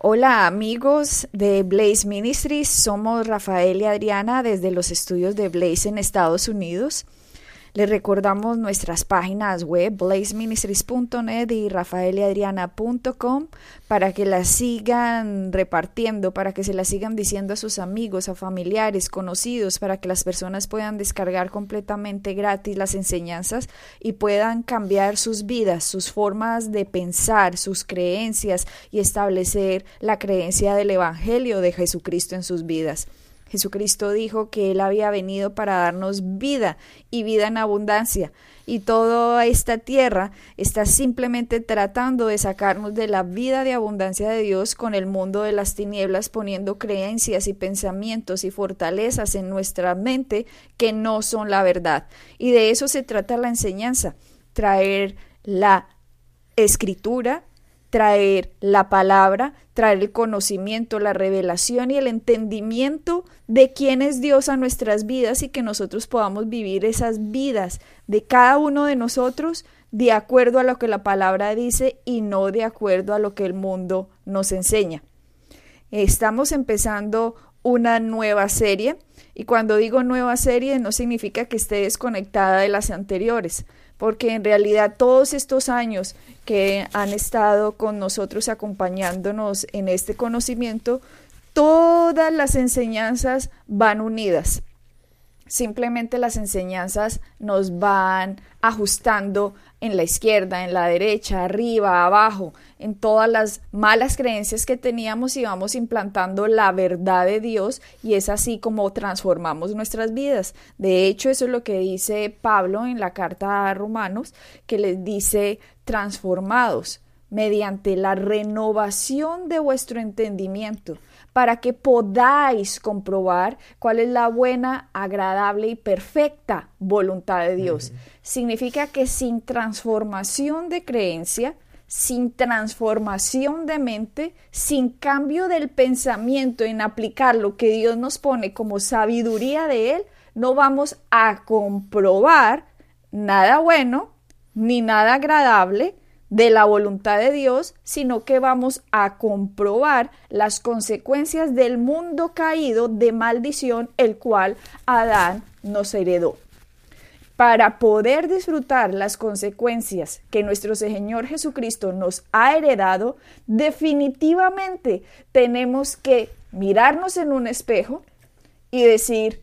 Hola amigos de Blaze Ministries, somos Rafael y Adriana desde los estudios de Blaze en Estados Unidos. Les recordamos nuestras páginas web blazeministries.net y rafaeliadriana.com para que las sigan repartiendo, para que se las sigan diciendo a sus amigos, a familiares, conocidos, para que las personas puedan descargar completamente gratis las enseñanzas y puedan cambiar sus vidas, sus formas de pensar, sus creencias y establecer la creencia del Evangelio de Jesucristo en sus vidas. Jesucristo dijo que Él había venido para darnos vida y vida en abundancia. Y toda esta tierra está simplemente tratando de sacarnos de la vida de abundancia de Dios con el mundo de las tinieblas, poniendo creencias y pensamientos y fortalezas en nuestra mente que no son la verdad. Y de eso se trata la enseñanza, traer la escritura, traer la palabra, traer el conocimiento, la revelación y el entendimiento de quién es Dios a nuestras vidas y que nosotros podamos vivir esas vidas de cada uno de nosotros de acuerdo a lo que la palabra dice y no de acuerdo a lo que el mundo nos enseña. Estamos empezando una nueva serie y cuando digo nueva serie no significa que esté desconectada de las anteriores porque en realidad todos estos años que han estado con nosotros acompañándonos en este conocimiento, todas las enseñanzas van unidas. Simplemente las enseñanzas nos van ajustando en la izquierda, en la derecha, arriba, abajo, en todas las malas creencias que teníamos y vamos implantando la verdad de Dios y es así como transformamos nuestras vidas. De hecho, eso es lo que dice Pablo en la carta a Romanos, que les dice transformados mediante la renovación de vuestro entendimiento para que podáis comprobar cuál es la buena, agradable y perfecta voluntad de Dios. Significa que sin transformación de creencia, sin transformación de mente, sin cambio del pensamiento en aplicar lo que Dios nos pone como sabiduría de Él, no vamos a comprobar nada bueno ni nada agradable, de la voluntad de Dios, sino que vamos a comprobar las consecuencias del mundo caído de maldición, el cual Adán nos heredó. Para poder disfrutar las consecuencias que nuestro Señor Jesucristo nos ha heredado, definitivamente tenemos que mirarnos en un espejo y decir,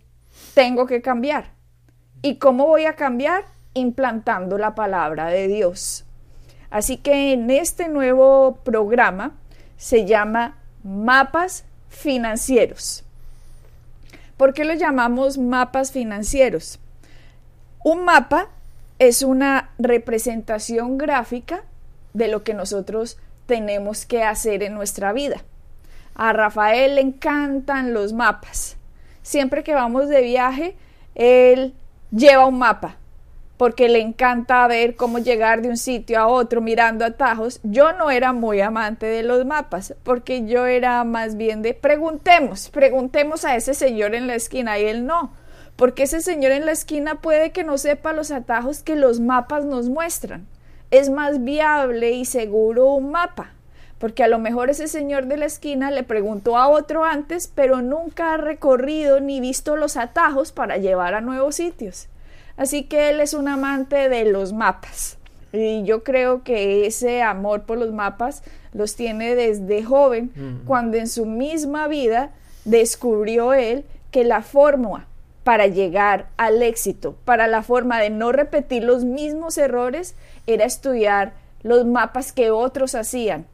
tengo que cambiar. ¿Y cómo voy a cambiar? Implantando la palabra de Dios. Así que en este nuevo programa se llama mapas financieros. ¿Por qué lo llamamos mapas financieros? Un mapa es una representación gráfica de lo que nosotros tenemos que hacer en nuestra vida. A Rafael le encantan los mapas. Siempre que vamos de viaje, él lleva un mapa porque le encanta ver cómo llegar de un sitio a otro mirando atajos. Yo no era muy amante de los mapas, porque yo era más bien de preguntemos, preguntemos a ese señor en la esquina y él no, porque ese señor en la esquina puede que no sepa los atajos que los mapas nos muestran. Es más viable y seguro un mapa, porque a lo mejor ese señor de la esquina le preguntó a otro antes, pero nunca ha recorrido ni visto los atajos para llevar a nuevos sitios. Así que él es un amante de los mapas. Y yo creo que ese amor por los mapas los tiene desde joven, cuando en su misma vida descubrió él que la fórmula para llegar al éxito, para la forma de no repetir los mismos errores, era estudiar los mapas que otros hacían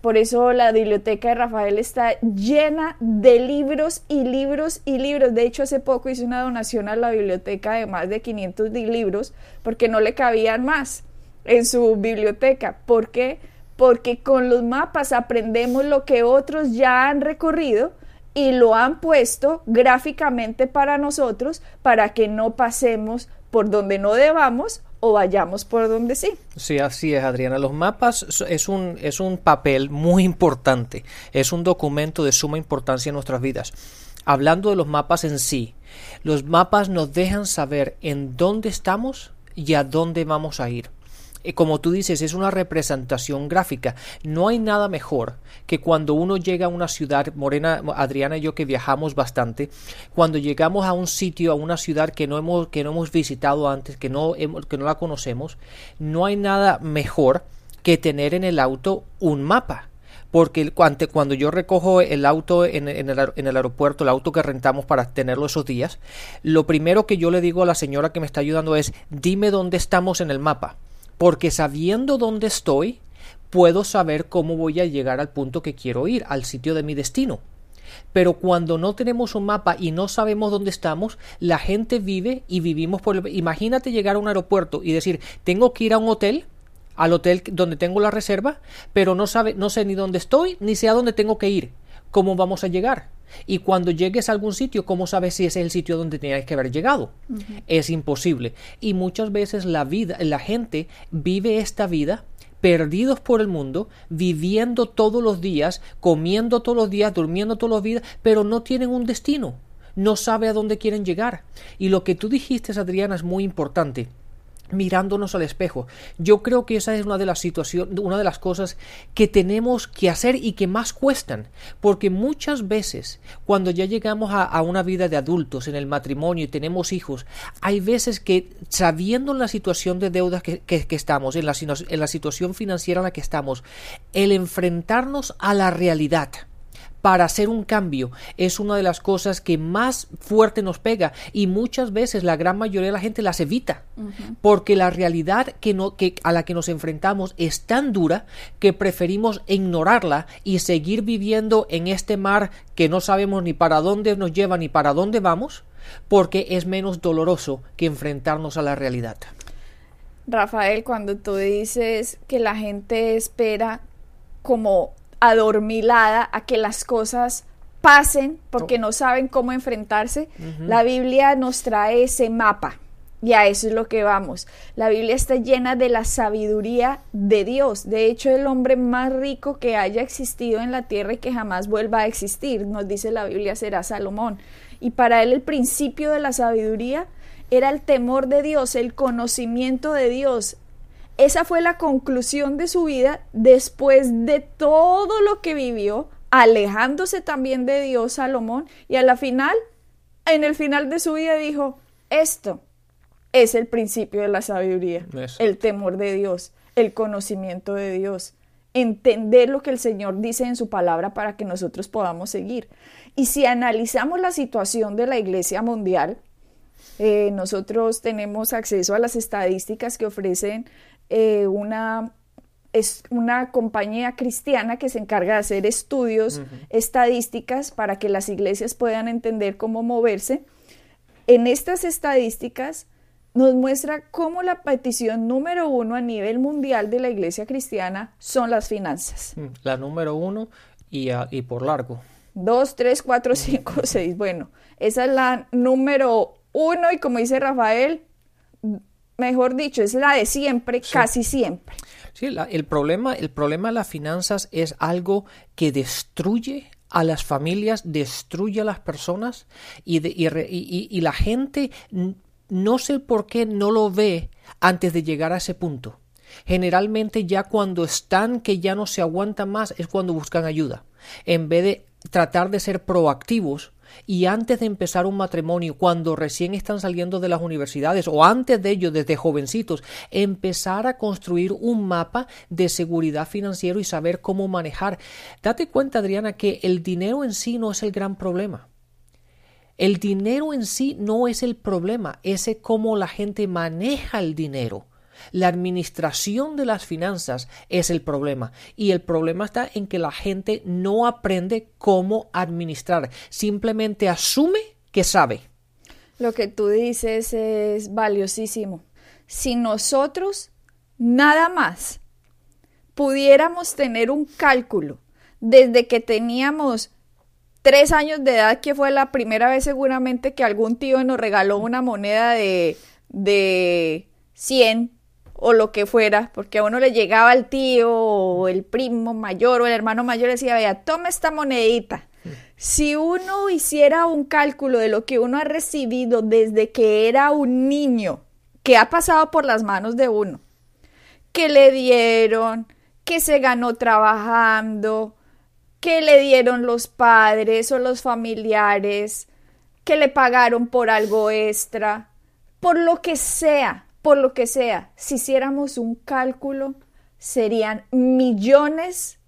por eso la biblioteca de Rafael está llena de libros y libros y libros. De hecho, hace poco hice una donación a la biblioteca de más de 500 libros porque no le cabían más en su biblioteca. ¿Por qué? Porque con los mapas aprendemos lo que otros ya han recorrido y lo han puesto gráficamente para nosotros para que no pasemos por donde no debamos o vayamos por donde sí. Sí, así es, Adriana. Los mapas es un, es un papel muy importante, es un documento de suma importancia en nuestras vidas. Hablando de los mapas en sí, los mapas nos dejan saber en dónde estamos y a dónde vamos a ir. Eh, como tú dices, es una representación gráfica. No hay nada mejor que cuando uno llega a una ciudad, Morena, Adriana y yo que viajamos bastante, cuando llegamos a un sitio, a una ciudad que no hemos, que no hemos visitado antes, que no, que no la conocemos, no hay nada mejor que tener en el auto un mapa porque cuando yo recojo el auto en, el, en, el, aeropuerto, el auto que rentamos para tenerlo esos días, lo primero que yo le digo a la señora que me está ayudando es dime dónde estamos en el mapa porque sabiendo dónde estoy, puedo saber cómo voy a llegar al punto que quiero ir, al sitio de mi destino. Pero cuando no tenemos un mapa y no sabemos dónde estamos, la gente vive y vivimos por el... Imagínate llegar a un aeropuerto y decir, tengo que ir a un hotel, al hotel donde tengo la reserva, pero no sabe, no sé ni dónde estoy, ni sé a dónde tengo que ir. ¿Cómo vamos a llegar? Y cuando llegues a algún sitio, ¿cómo sabes si ese es el sitio donde tenías que haber llegado? Es imposible. Y muchas veces la vida, la gente vive esta vida perdidos por el mundo, viviendo todos los días, comiendo todos los días, durmiendo todos los días, pero no tienen un destino. No sabe a dónde quieren llegar. Y lo que tú dijiste, Adriana, es muy importante mirándonos al espejo. Yo creo que esa es una de las situaciones, una de las cosas que tenemos que hacer y que más cuestan, porque muchas veces cuando ya llegamos a, una vida de adultos en el matrimonio y tenemos hijos, hay veces que sabiendo la situación de deudas que, que estamos, en la, en la situación financiera en la que estamos, el enfrentarnos a la realidad para hacer un cambio es una de las cosas que más fuerte nos pega y muchas veces la gran mayoría de la gente las evita porque la realidad que no, que, a la que nos enfrentamos es tan dura que preferimos ignorarla y seguir viviendo en este mar que no sabemos ni para dónde nos lleva ni para dónde vamos porque es menos doloroso que enfrentarnos a la realidad. Rafael, cuando tú dices que la gente espera como adormilada a que las cosas pasen porque no saben cómo enfrentarse, la Biblia nos trae ese mapa. Y a eso es lo que vamos. La Biblia está llena de la sabiduría de Dios. De hecho, el hombre más rico que haya existido en la tierra y que jamás vuelva a existir, nos dice la Biblia, será Salomón. Y para él el principio de la sabiduría era el temor de Dios, el conocimiento de Dios, esa fue la conclusión de su vida después de todo lo que vivió, alejándose también de Dios Salomón, y a la final, en el final de su vida dijo, esto es el principio de la sabiduría, el temor de Dios, el conocimiento de Dios, entender lo que el Señor dice en su palabra para que nosotros podamos seguir. Y si analizamos la situación de la Iglesia Mundial, eh, nosotros tenemos acceso a las estadísticas que ofrecen eh, una, es una compañía cristiana que se encarga de hacer estudios estadísticas para que las iglesias puedan entender cómo moverse. En estas estadísticas nos muestra cómo la petición número uno a nivel mundial de la iglesia cristiana son las finanzas. Mm, la número uno y, y por largo. Dos, tres, cuatro, cinco, seis. Bueno, esa es la número uno y como dice Rafael, mejor dicho, es la de siempre, casi siempre. Sí, el, problema, el problema de las finanzas es algo que destruye a las familias, destruye a las personas y, y, la gente no sé por qué no lo ve antes de llegar a ese punto. Generalmente ya cuando están que ya no se aguantan más es cuando buscan ayuda. En vez de tratar de ser proactivos, y antes de empezar un matrimonio, cuando recién están saliendo de las universidades o antes de ello, desde jovencitos, empezar a construir un mapa de seguridad financiera y saber cómo manejar. Date cuenta, Adriana, que el dinero en sí no es el gran problema. El dinero en sí no es el problema, es cómo la gente maneja el dinero. La administración de las finanzas es el problema y el problema está en que la gente no aprende cómo administrar, simplemente asume que sabe. Lo que tú dices es valiosísimo. Si nosotros nada más pudiéramos tener un cálculo desde que teníamos tres años de edad, que fue la primera vez seguramente que algún tío nos regaló una moneda de, de 100 o lo que fuera, porque a uno le llegaba el tío o el primo mayor o el hermano mayor y decía, vea, toma esta monedita. Si uno hiciera un cálculo de lo que uno ha recibido desde que era un niño, que ha pasado por las manos de uno, que le dieron, que se ganó trabajando, que le dieron los padres o los familiares, que le pagaron por algo extra, por lo que sea, por lo que sea. Si hiciéramos un cálculo, serían millones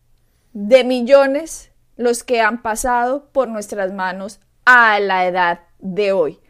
de millones los que han pasado por nuestras manos a la edad de hoy.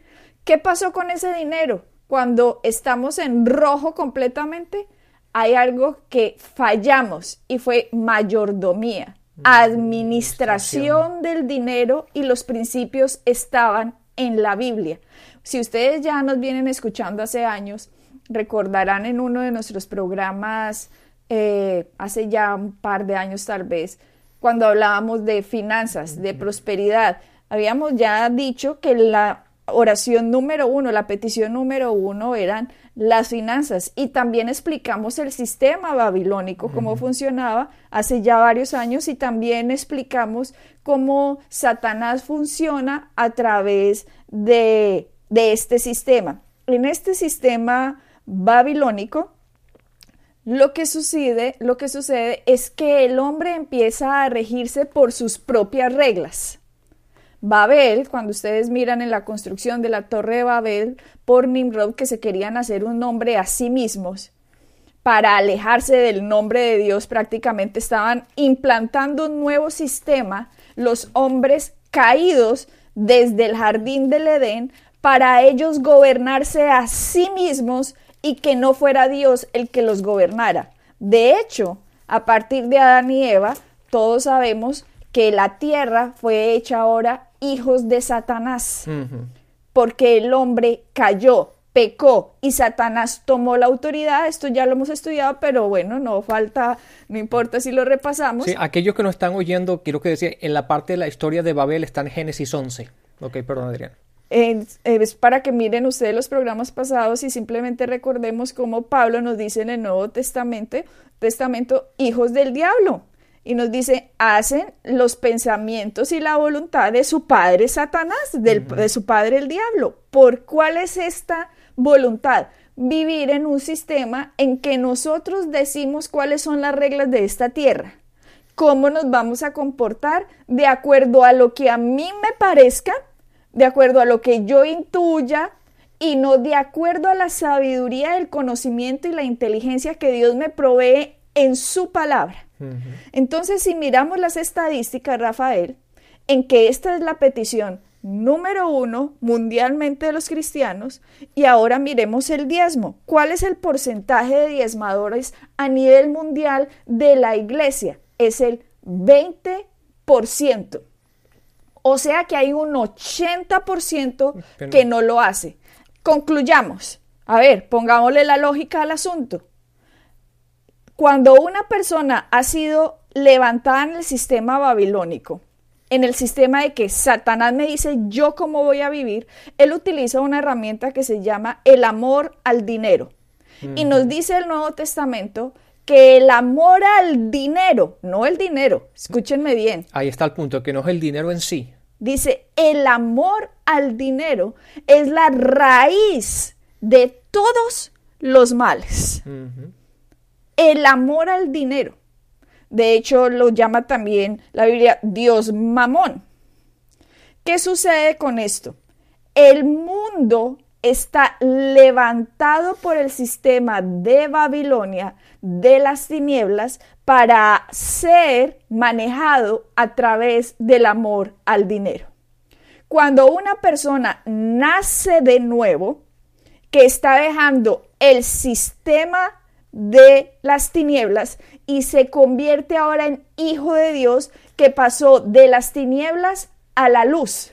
¿Qué pasó con ese dinero? Cuando estamos en rojo completamente, hay algo que fallamos y fue mayordomía, mm, administración del dinero y los principios estaban en la Biblia. Si ustedes ya nos vienen escuchando hace años, recordarán en uno de nuestros programas, eh, hace ya un par de años tal vez, cuando hablábamos de finanzas, de prosperidad, habíamos ya dicho que la oración número uno, la petición número uno eran las finanzas. Y también explicamos el sistema babilónico, cómo funcionaba hace ya varios años y también explicamos cómo Satanás funciona a través de, de este sistema. En este sistema babilónico, lo que sucede, lo que sucede es que el hombre empieza a regirse por sus propias reglas. Babel, cuando ustedes miran en la construcción de la torre de Babel por Nimrod, que se querían hacer un nombre a sí mismos, para alejarse del nombre de Dios, prácticamente estaban implantando un nuevo sistema, los hombres caídos desde el jardín del Edén, para ellos gobernarse a sí mismos y que no fuera Dios el que los gobernara. De hecho, a partir de Adán y Eva, todos sabemos que la tierra fue hecha ahora hijos de Satanás, porque el hombre cayó, pecó y Satanás tomó la autoridad. Esto ya lo hemos estudiado, pero bueno, no falta, no importa si lo repasamos. Sí, aquellos que nos están oyendo, quiero que decir, en la parte de la historia de Babel está en Génesis 11. Ok, perdón, Adrián es para que miren ustedes los programas pasados y simplemente recordemos cómo Pablo nos dice en el Nuevo Testamento, Testamento, hijos del diablo. Y nos dice, hacen los pensamientos y la voluntad de su padre Satanás, de su padre el diablo. ¿Por cuál es esta voluntad? Vivir en un sistema en que nosotros decimos cuáles son las reglas de esta tierra. ¿Cómo nos vamos a comportar de acuerdo a lo que a mí me parezca de acuerdo a lo que yo intuya y no de acuerdo a la sabiduría, el conocimiento y la inteligencia que Dios me provee en su palabra. Entonces, si miramos las estadísticas, Rafael, en que esta es la petición número uno mundialmente de los cristianos, y ahora miremos el diezmo. ¿Cuál es el porcentaje de diezmadores a nivel mundial de la iglesia? Es el 20%. O sea que hay un 80% que no lo hace. Concluyamos. A ver, pongámosle la lógica al asunto. Cuando una persona ha sido levantada en el sistema babilónico, en el sistema de que Satanás me dice yo cómo voy a vivir, él utiliza una herramienta que se llama el amor al dinero. Y nos dice el Nuevo Testamento que el amor al dinero, no el dinero, escúchenme bien. Ahí está el punto, que no es el dinero en sí. Dice, el amor al dinero es la raíz de todos los males. El amor al dinero. De hecho, lo llama también la Biblia Dios mamón. ¿Qué sucede con esto? El mundo está levantado por el sistema de Babilonia, de las tinieblas, para ser manejado a través del amor al dinero. Cuando una persona nace de nuevo, que está dejando el sistema de las tinieblas y se convierte ahora en hijo de Dios, que pasó de las tinieblas a la luz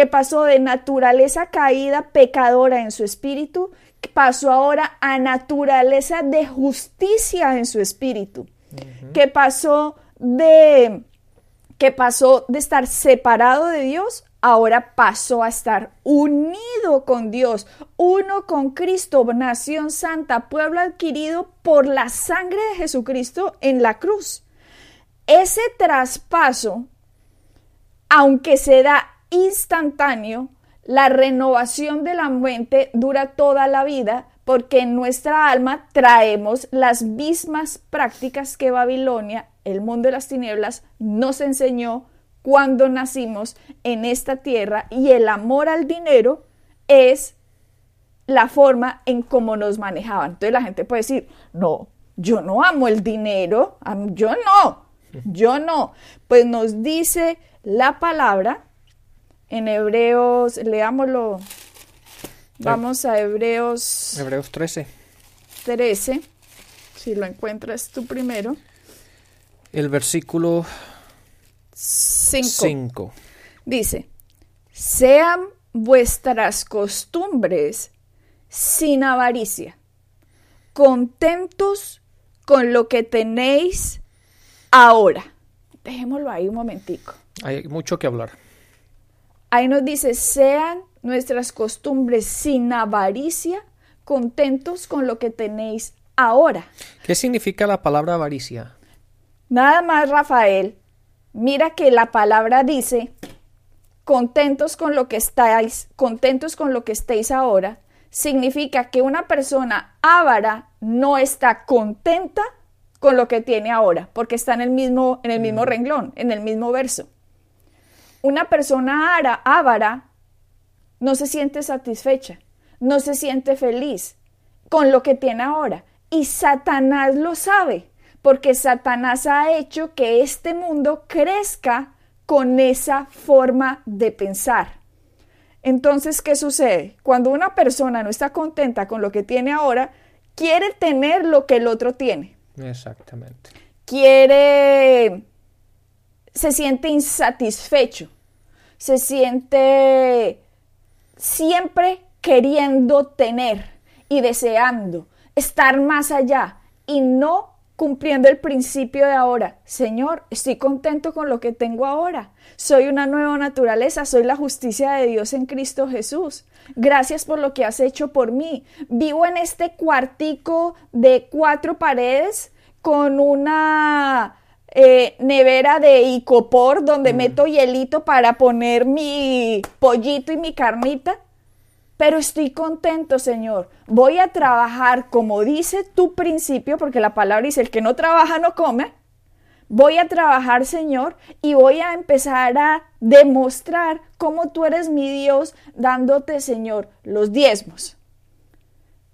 que pasó de naturaleza caída, pecadora en su espíritu, pasó ahora a naturaleza de justicia en su espíritu, que pasó de que pasó de estar separado de Dios, ahora pasó a estar unido con Dios, uno con Cristo, nación santa, pueblo adquirido por la sangre de Jesucristo en la cruz. Ese traspaso, aunque se da instantáneo, la renovación de la mente dura toda la vida porque en nuestra alma traemos las mismas prácticas que Babilonia, el mundo de las tinieblas, nos enseñó cuando nacimos en esta tierra y el amor al dinero es la forma en cómo nos manejaban. Entonces la gente puede decir, no, yo no amo el dinero, yo no, yo no. Pues nos dice la palabra en Hebreos, leámoslo, vamos a Hebreos. Hebreos 13. 13, si lo encuentras tú primero. El versículo 5. Dice, sean vuestras costumbres sin avaricia, contentos con lo que tenéis ahora. Dejémoslo ahí un momentico. Hay mucho que hablar. Ahí nos dice, sean nuestras costumbres sin avaricia, contentos con lo que tenéis ahora. ¿Qué significa la palabra avaricia? Nada más, Rafael. Mira que la palabra dice, contentos con lo que estáis, contentos con lo que estéis ahora, significa que una persona avara no está contenta con lo que tiene ahora, porque está en el mismo, en el mismo renglón, en el mismo verso. Una persona ara, avara no se siente satisfecha, no se siente feliz con lo que tiene ahora. Y Satanás lo sabe, porque Satanás ha hecho que este mundo crezca con esa forma de pensar. Entonces, ¿qué sucede? Cuando una persona no está contenta con lo que tiene ahora, quiere tener lo que el otro tiene. Exactamente. Quiere, se siente insatisfecho, se siente siempre queriendo tener y deseando estar más allá y no cumpliendo el principio de ahora. Señor, estoy contento con lo que tengo ahora. Soy una nueva naturaleza, soy la justicia de Dios en Cristo Jesús. Gracias por lo que has hecho por mí. Vivo en este cuartico de cuatro paredes con una eh, nevera de icopor donde mm. meto hielito para poner mi pollito y mi carnita pero estoy contento, Señor. Voy a trabajar como dice tu principio, porque la palabra dice, el que no trabaja no come. Voy a trabajar, Señor, y voy a empezar a demostrar cómo tú eres mi Dios, dándote, Señor, los diezmos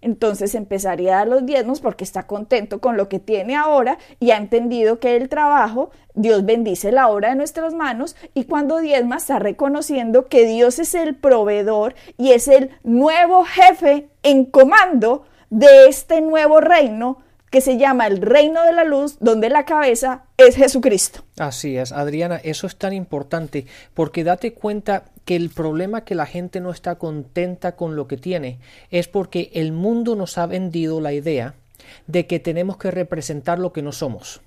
entonces empezaría a dar los diezmos porque está contento con lo que tiene ahora y ha entendido que el trabajo, Dios bendice la obra de nuestras manos y cuando diezma está reconociendo que Dios es el proveedor y es el nuevo jefe en comando de este nuevo reino que se llama el reino de la luz, donde la cabeza es Jesucristo. Así es, Adriana, eso es tan importante porque date cuenta que el problema que la gente no está contenta con lo que tiene es porque el mundo nos ha vendido la idea de que tenemos que representar lo que no somos.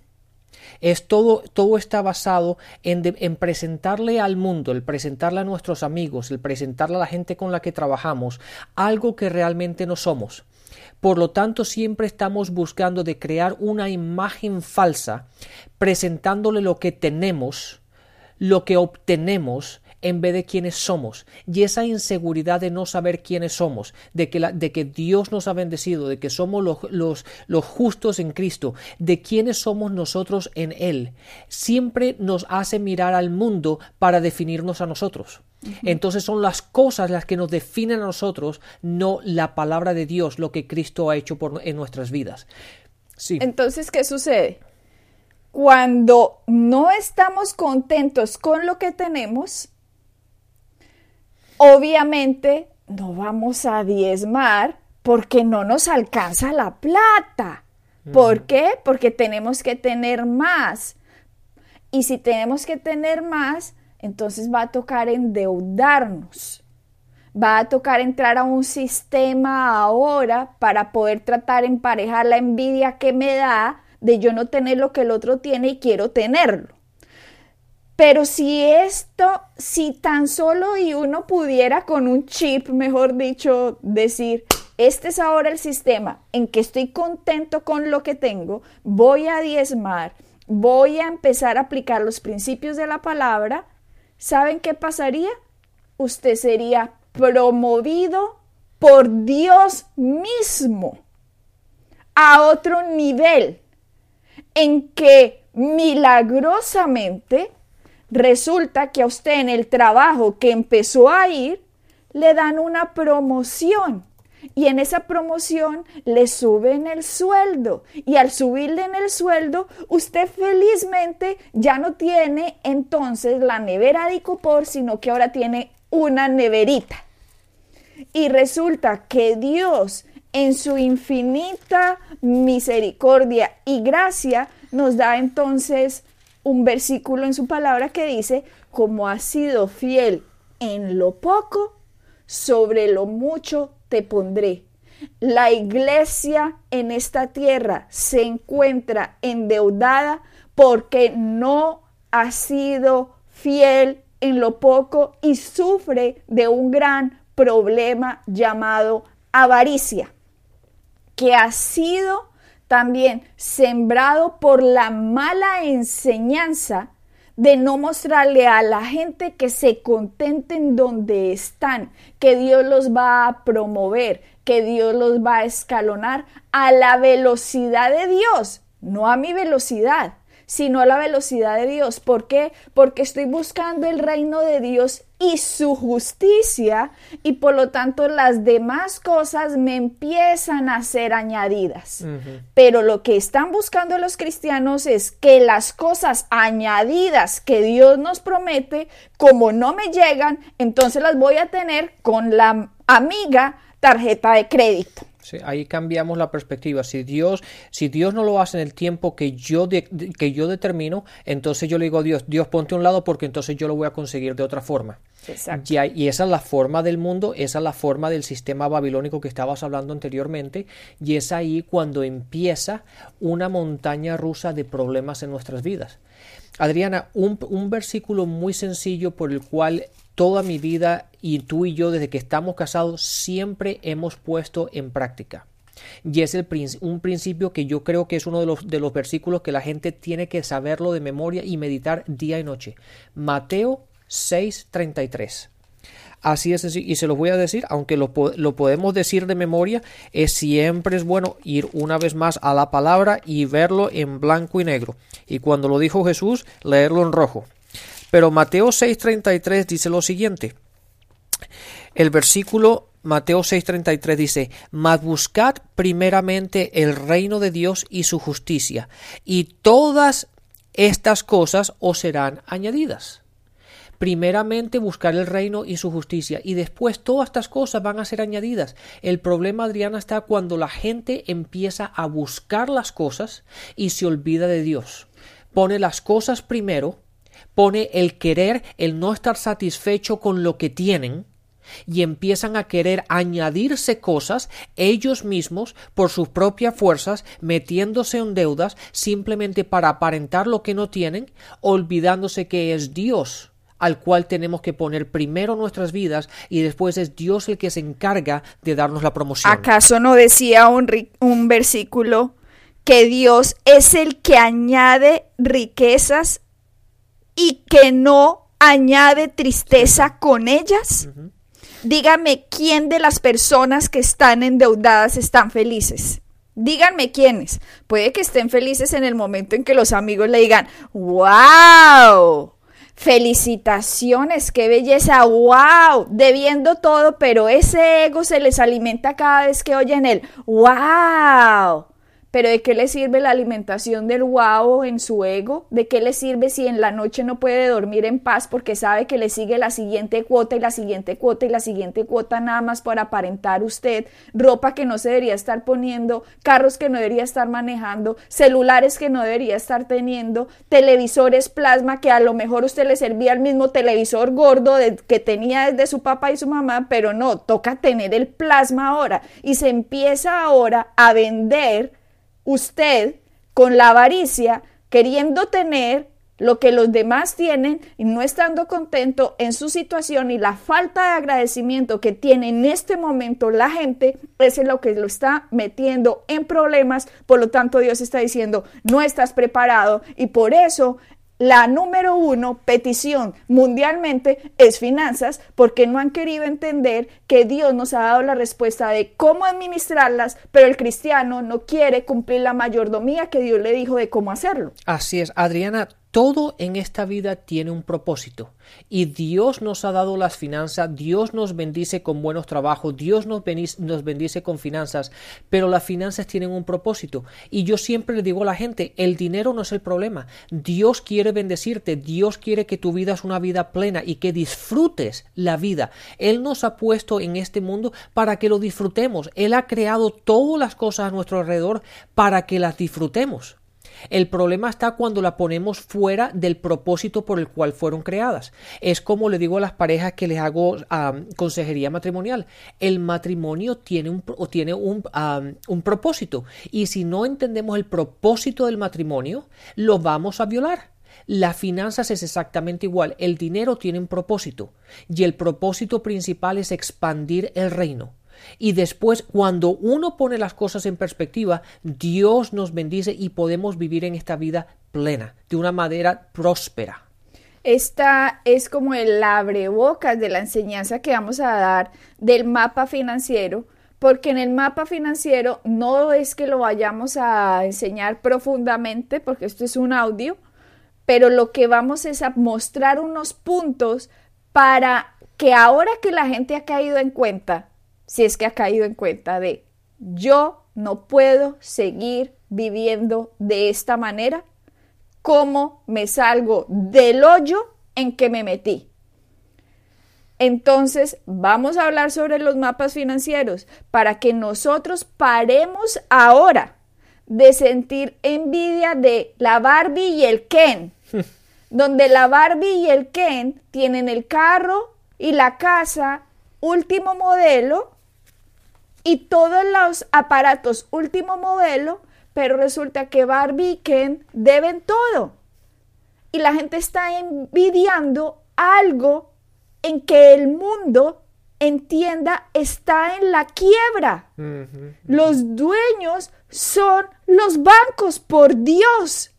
Es todo, todo está basado en, en, presentarle al mundo, el presentarle a nuestros amigos, el presentarle a la gente con la que trabajamos algo que realmente no somos. Por lo tanto, siempre estamos buscando de crear una imagen falsa, presentándole lo que tenemos, lo que obtenemos, en vez de quiénes somos. Y esa inseguridad de no saber quiénes somos, de que, de que Dios nos ha bendecido, de que somos los, los, los justos en Cristo, de quiénes somos nosotros en Él, siempre nos hace mirar al mundo para definirnos a nosotros. Entonces son las cosas las que nos definen a nosotros, no la palabra de Dios, lo que Cristo ha hecho por, en nuestras vidas. Sí. Entonces, ¿qué sucede? Cuando no estamos contentos con lo que tenemos, obviamente no vamos a diezmar porque no nos alcanza la plata. ¿Por qué? Porque tenemos que tener más. Y si tenemos que tener más, entonces va a tocar endeudarnos. Va a tocar entrar a un sistema ahora para poder tratar de emparejar la envidia que me da de yo no tener lo que el otro tiene y quiero tenerlo. Pero si esto, si tan solo y uno pudiera con un chip, mejor dicho, decir, este es ahora el sistema en que estoy contento con lo que tengo, voy a diezmar, voy a empezar a aplicar los principios de la palabra, ¿saben qué pasaría? Usted sería promovido por Dios mismo a otro nivel en que milagrosamente resulta que a usted en el trabajo que empezó a ir le dan una promoción. Y en esa promoción le suben el sueldo. Y al subirle en el sueldo usted felizmente ya no tiene entonces la nevera de Icopor sino que ahora tiene una neverita. Y resulta que Dios en su infinita misericordia y gracia nos da entonces un versículo en su palabra que dice, como has sido fiel en lo poco, sobre lo mucho te pondré. La iglesia en esta tierra se encuentra endeudada porque no ha sido fiel en lo poco y sufre de un gran problema llamado avaricia, que ha sido también sembrado por la mala enseñanza de no mostrarle a la gente que se contenten donde están, que Dios los va a promover, que Dios los va a escalonar a la velocidad de Dios, no a mi velocidad, sino a la velocidad de Dios. ¿Por qué? Porque estoy buscando el reino de Dios y su justicia y por lo tanto las demás cosas me empiezan a ser añadidas. Pero lo que están buscando los cristianos es que las cosas añadidas que Dios nos promete, como no me llegan, entonces las voy a tener con la amiga tarjeta de crédito ahí cambiamos la perspectiva. Si Dios, si Dios no lo hace en el tiempo que yo, que yo determino, entonces yo le digo a Dios, Dios ponte a un lado porque entonces yo lo voy a conseguir de otra forma. Exacto. Y, esa es la forma del mundo, esa es la forma del sistema babilónico que estabas hablando anteriormente, y es ahí cuando empieza una montaña rusa de problemas en nuestras vidas. Adriana, un, un versículo muy sencillo por el cual toda mi vida y tú y yo desde que estamos casados siempre hemos puesto en práctica. Y es el, un principio que yo creo que es uno de los, de los versículos que la gente tiene que saberlo de memoria y meditar día y noche. Mateo 6:33. Así es, y se lo voy a decir, aunque lo, lo, podemos decir de memoria, es siempre es bueno ir una vez más a la palabra y verlo en blanco y negro. Y cuando lo dijo Jesús, leerlo en rojo. Pero Mateo 6:33 dice lo siguiente. El versículo Mateo 6:33 dice, Mas buscad primeramente el reino de Dios y su justicia, y todas estas cosas os serán añadidas. Primeramente buscar el reino y su justicia, y después todas estas cosas van a ser añadidas. El problema, Adriana, está cuando la gente empieza a buscar las cosas y se olvida de Dios. Pone las cosas primero pone el querer, el no estar satisfecho con lo que tienen, y empiezan a querer añadirse cosas ellos mismos por sus propias fuerzas, metiéndose en deudas simplemente para aparentar lo que no tienen, olvidándose que es Dios al cual tenemos que poner primero nuestras vidas y después es Dios el que se encarga de darnos la promoción. ¿Acaso no decía un, un versículo que Dios es el que añade riquezas y que no añade tristeza con ellas? Dígame quién de las personas que están endeudadas están felices. Díganme quiénes. Puede que estén felices en el momento en que los amigos le digan, wow, felicitaciones, qué belleza, wow, debiendo todo, pero ese ego se les alimenta cada vez que oyen el wow. Pero ¿de qué le sirve la alimentación del wow en su ego? ¿De qué le sirve si en la noche no puede dormir en paz porque sabe que le sigue la siguiente cuota y la siguiente cuota y la siguiente cuota nada más para aparentar usted ropa que no se debería estar poniendo, carros que no debería estar manejando, celulares que no debería estar teniendo, televisores plasma que a lo mejor usted le servía el mismo televisor gordo que tenía desde su papá y su mamá, pero no, toca tener el plasma ahora y se empieza ahora a vender usted con la avaricia, queriendo tener lo que los demás tienen y no estando contento en su situación y la falta de agradecimiento que tiene en este momento la gente, es lo que lo está metiendo en problemas. Por lo tanto, Dios está diciendo, no estás preparado y por eso la número uno petición mundialmente es finanzas, porque no han querido entender que Dios nos ha dado la respuesta de cómo administrarlas, pero el cristiano no quiere cumplir la mayordomía que Dios le dijo de cómo hacerlo. Así es, Adriana, todo en esta vida tiene un propósito y Dios nos ha dado las finanzas, Dios nos bendice con buenos trabajos, Dios nos bendice, nos bendice, con finanzas, pero las finanzas tienen un propósito y yo siempre le digo a la gente, el dinero no es el problema, Dios quiere bendecirte, Dios quiere que tu vida es una vida plena y que disfrutes la vida. Él nos ha puesto en este mundo para que lo disfrutemos, Él ha creado todas las cosas a nuestro alrededor para que las disfrutemos. El problema está cuando la ponemos fuera del propósito por el cual fueron creadas. Es como le digo a las parejas que les hago consejería matrimonial. El matrimonio tiene, un, tiene un, un propósito y si no entendemos el propósito del matrimonio, lo vamos a violar. Las finanzas es exactamente igual. El dinero tiene un propósito y el propósito principal es expandir el reino. Y después, cuando uno pone las cosas en perspectiva, Dios nos bendice y podemos vivir en esta vida plena, de una manera próspera. Esta es como el abrebocas de la enseñanza que vamos a dar del mapa financiero, porque en el mapa financiero no es que lo vayamos a enseñar profundamente, porque esto es un audio, pero lo que vamos es a mostrar unos puntos para que ahora que la gente ha caído en cuenta si es que ha caído en cuenta de yo no puedo seguir viviendo de esta manera, ¿cómo me salgo del hoyo en que me metí? Entonces, vamos a hablar sobre los mapas financieros para que nosotros paremos ahora de sentir envidia de la Barbie y el Ken, donde la Barbie y el Ken tienen el carro y la casa último modelo y todos los aparatos último modelo, pero resulta que Barbie y Ken deben todo. Y la gente está envidiando algo en que el mundo entienda está en la quiebra. Los dueños son los bancos, por Dios.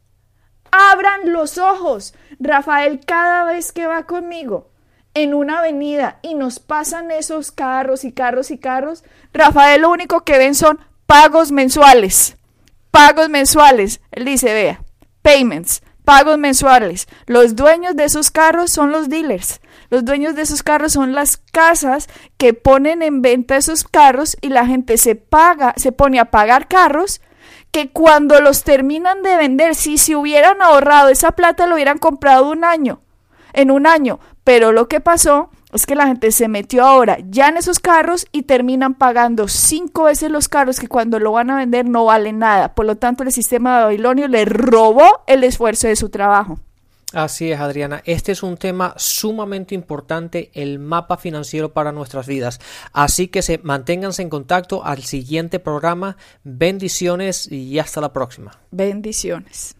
Abran los ojos. Rafael cada vez que va conmigo en una avenida y nos pasan esos carros y carros y carros, Rafael lo único que ven son pagos mensuales. Pagos mensuales. Él dice, vea, payments, pagos mensuales. Los dueños de esos carros son los dealers. Los dueños de esos carros son las casas que ponen en venta esos carros y la gente se paga, se pone a pagar carros que cuando los terminan de vender, si se hubieran ahorrado esa plata, lo hubieran comprado un año, en un año, pero lo que pasó es que la gente se metió ahora ya en esos carros y terminan pagando cinco veces los carros que cuando lo van a vender no valen nada. Por lo tanto, el sistema de Babilonio le robó el esfuerzo de su trabajo. Así es, Adriana. Este es un tema sumamente importante, el mapa financiero para nuestras vidas. Así que se manténganse en contacto al siguiente programa. Bendiciones y hasta la próxima. Bendiciones.